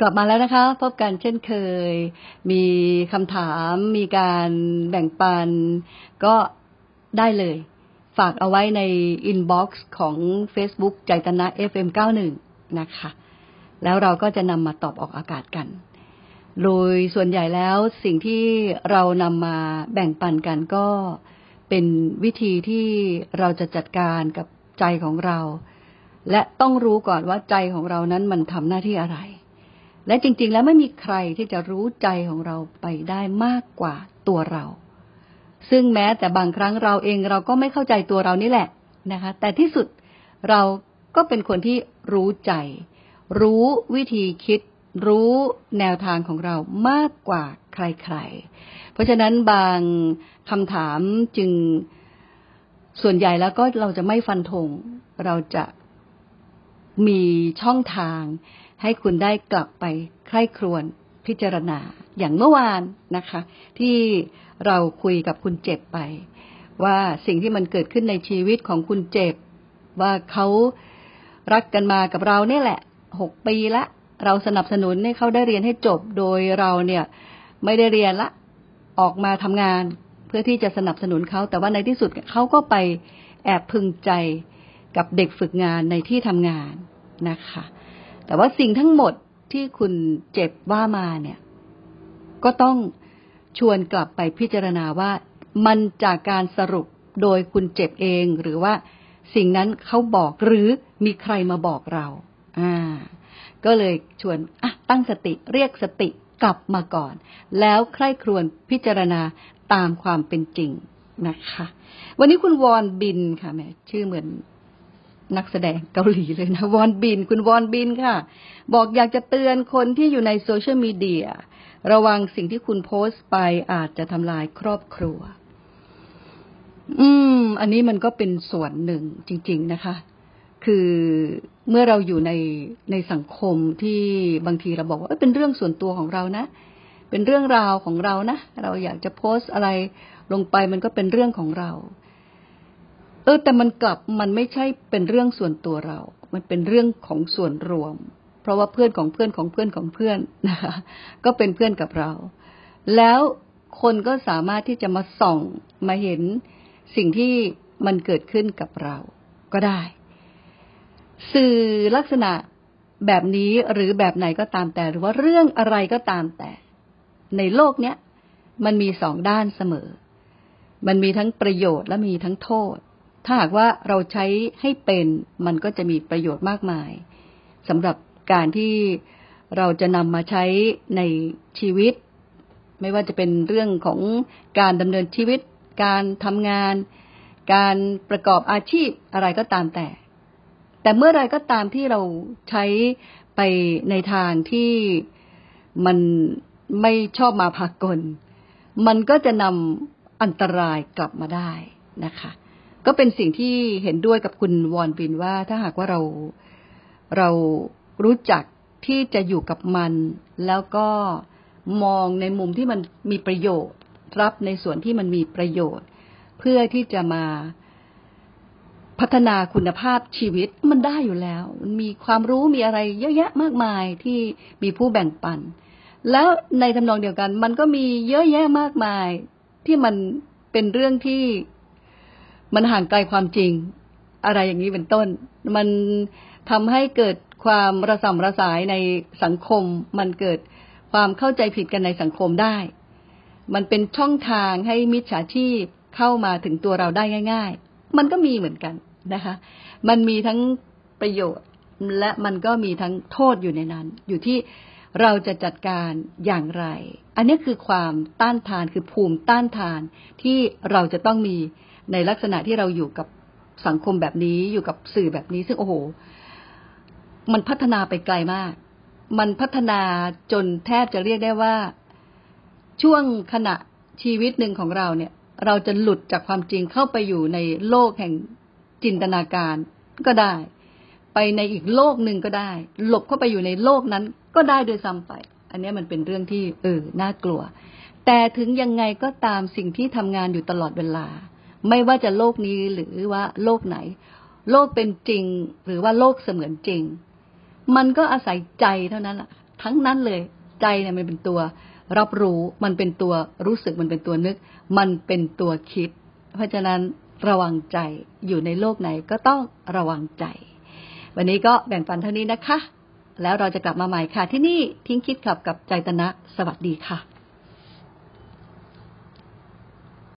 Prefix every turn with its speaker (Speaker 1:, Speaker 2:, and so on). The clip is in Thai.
Speaker 1: กลับมาแล้วนะคะ พบกันเช่นเคย มีคำถาม มีการแบ่งปัน ก็ได้เลย ฝากเอาไว้ใน inbox ของ Facebook ใจตนะ FM91 นะคะ แล้วเราก็จะนำมาตอบออกอากาศกัน โดยส่วนใหญ่แล้วสิ่งที่เรานำมาแบ่งปันกันก็เป็นวิธีที่เราจะจัดการกับใจของเรา และต้องรู้ก่อนว่าใจของเรานั้นมันทำหน้าที่อะไร และจริงๆ แล้วไม่มีใครที่จะรู้ใจของเราไปได้มากกว่าตัวเรา ซึ่งแม้แต่บางครั้งเราเองเราก็ไม่เข้าใจตัวเรานี่แหละนะคะ แต่ที่สุดเราก็เป็นคนที่รู้ใจ รู้วิธีคิด รู้แนวทางของเรามากกว่าใครๆ เพราะฉะนั้นบางคำถามจึงส่วนใหญ่แล้วก็เราจะไม่ฟันธงเราจะ มีช่องทาง ให้คุณได้กลับไปใคร่ครวญพิจารณาอย่างเมื่อวานนะคะ ที่เราคุยกับคุณเจ็บไป ว่าสิ่งที่มันเกิดขึ้นในชีวิตของคุณเจ็บ ว่าเขารักกันมากับเราเนี่ยแหละหกปีละ เราสนับสนุนให้เขาได้เรียนให้จบโดยเราเนี่ย ไม่ได้เรียนละออกมาทำงาน เพื่อที่จะสนับสนุนเขาแต่ว่าในที่สุดเขาก็ไปแอบพึงใจ กับเด็กฝึกงานในที่ทำงานนะคะ แต่ว่าสิ่งทั้งหมดที่คุณเจ็บว่ามาเนี่ย ก็ต้องชวนกลับไปพิจารณาว่ามันจากการสรุปโดยคุณเจ็บเองหรือว่าสิ่งนั้นเขาบอกหรือมีใครมาบอกเรา อ่า ก็เลยชวนอะตั้งสติเรียกสติกลับมาก่อน แล้วใคร่ครวญพิจารณาตามความเป็นจริงนะคะ วันนี้คุณวอนบินค่ะแม่ชื่อเหมือน นักแสดงเกาหลีเลยนะ วอนบิน คุณวอนบินค่ะ บอกอยากจะเตือนคนที่อยู่ในโซเชียลมีเดียระวังสิ่งที่คุณโพสต์ไปอาจจะทำลายครอบครัว อืม อันนี้มันก็เป็นส่วนหนึ่งจริง ๆนะคะ คือเมื่อเราอยู่ในในสังคมที่บางทีเราบอกว่าเป็นเรื่องส่วนตัวของเรานะ เป็นเรื่องราวของเรานะ เราอยากจะโพสต์อะไรลงไปมันก็เป็นเรื่องของเรา เออแต่มันกลับมันไม่ใช่เป็นเรื่องส่วนตัวเรา มันเป็นเรื่องของส่วนรวม เพราะว่าเพื่อนของเพื่อนของเพื่อนของเพื่อนนะคะก็เป็นเพื่อนกับเรา แล้วคนก็สามารถที่จะมาส่องมาเห็นสิ่งที่มันเกิดขึ้นกับเราก็ได้ สื่อลักษณะแบบนี้หรือแบบไหนก็ตามแต่ หรือว่าเรื่องอะไรก็ตามแต่ ในโลกเนี้ยมันมีสองด้านเสมอ มันมีทั้งประโยชน์และมีทั้งโทษ ถ้าหากว่าเราใช้ให้เป็นมันก็จะมีประโยชน์มากมายสำหรับการที่เราจะนำมาใช้ในชีวิต ไม่ว่าจะเป็นเรื่องของการดำเนินชีวิต การทำงาน การประกอบอาชีพอะไรก็ตามแต่ แต่เมื่อไรก็ตามที่เราใช้ไปในทางที่มันไม่ชอบมาพากล มันก็จะนำอันตรายกลับมาได้นะคะ ก็เป็นสิ่งที่เห็นด้วยกับคุณวอนบินว่า ถ้าหากว่าเราเรารู้จักที่จะอยู่กับมัน แล้วก็มองในมุมที่มันมีประโยชน์ รับในส่วนที่มันมีประโยชน์ เพื่อที่จะมาพัฒนาคุณภาพชีวิตมันได้อยู่แล้ว มันมีความรู้มีอะไรเยอะแยะมากมายที่มีผู้แบ่งปัน แล้วในทำนองเดียวกัน มันก็มีเยอะแยะมากมายที่มันเป็นเรื่องที่ มันห่างไกลความจริง อะไรอย่างนี้เป็นต้น มันทำให้เกิดความระสำระสายในสังคม มันเกิดความเข้าใจผิดกันในสังคมได้ มันเป็นช่องทางให้มิจฉาชีพเข้ามาถึงตัวเราได้ง่าย ๆ มันก็มีเหมือนกันนะคะ มันมีทั้งประโยชน์และมันก็มีทั้งโทษอยู่ในนั้น อยู่ที่เราจะจัดการอย่างไร อันนี้คือความต้านทานคือภูมิต้านทานที่เราจะต้องมี ในลักษณะที่เราอยู่กับสังคมแบบนี้อยู่กับสื่อแบบนี้ ซึ่งโอ้โห มันพัฒนาไปไกลมาก มันพัฒนาจนแทบจะเรียกได้ว่าช่วงขณะชีวิตหนึ่งของเราเนี่ย เราจะหลุดจากความจริงเข้าไปอยู่ในโลกแห่งจินตนาการก็ได้ ไปในอีกโลกหนึ่งก็ได้ หลบเข้าไปอยู่ในโลกนั้นก็ได้โดยซ้ำไป อันนี้มันเป็นเรื่องที่เออน่ากลัว แต่ถึงยังไงก็ตามสิ่งที่ทำงานอยู่ตลอดเวลา ไม่ว่าจะโลกนี้หรือว่าโลกไหน โลกเป็นจริง หรือว่าโลกเสมือนจริง มันก็อาศัยใจเท่านั้นแหละททั้งนั้นเลยใจเนี่ยมันเป็นตัว รับรู้มันเป็นตัวรู้สึกมันเป็นตัวนึก มันเป็นตัวคิด เพราะฉะนั้นระวังใจอยู่ในโลกไหนก็ต้องระวังใจ วันนี้ก็แบ่งปันเท่านี้นะคะ แล้วเราจะกลับมาใหม่ค่ะที่นี่ทิ้งคิดขับกับใจตนะ สวัสดีค่ะ